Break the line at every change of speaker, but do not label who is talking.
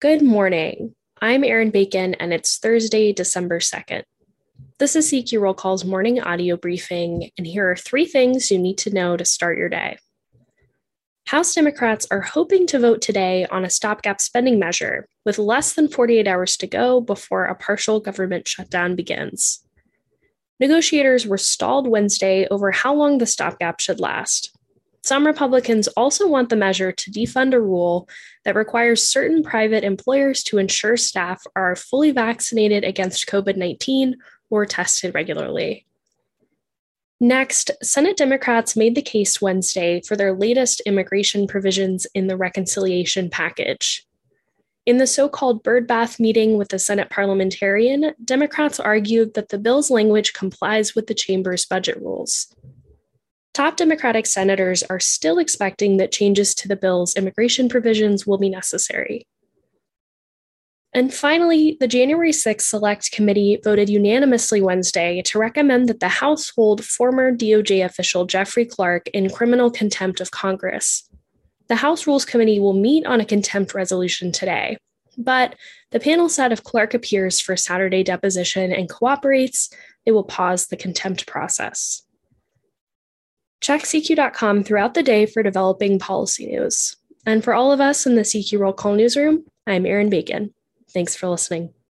Good morning. I'm Erin Bacon, and it's Thursday, December 2nd. This is CQ Roll Call's morning audio briefing, and here are three things you need to know to start your day. House Democrats are hoping to vote today on a stopgap spending measure, with less than 48 hours to go before a partial government shutdown begins. Negotiators were stalled Wednesday over how long the stopgap should last. Some Republicans also want the measure to defund a rule that requires certain private employers to ensure staff are fully vaccinated against COVID 19 or tested regularly. Next, Senate Democrats made the case Wednesday for their latest immigration provisions in the reconciliation package. In the so called birdbath meeting with the Senate parliamentarian, Democrats argued that the bill's language complies with the chamber's budget rules. Top Democratic senators are still expecting that changes to the bill's immigration provisions will be necessary. And finally, the January 6th Select Committee voted unanimously Wednesday to recommend that the House hold former DOJ official Jeffrey Clark in criminal contempt of Congress. The House Rules Committee will meet on a contempt resolution today, but the panel said if Clark appears for Saturday deposition and cooperates, they will pause the contempt process. Check CQ.com throughout the day for developing policy news. And for all of us in the CQ Roll Call newsroom, I'm Erin Bacon. Thanks for listening.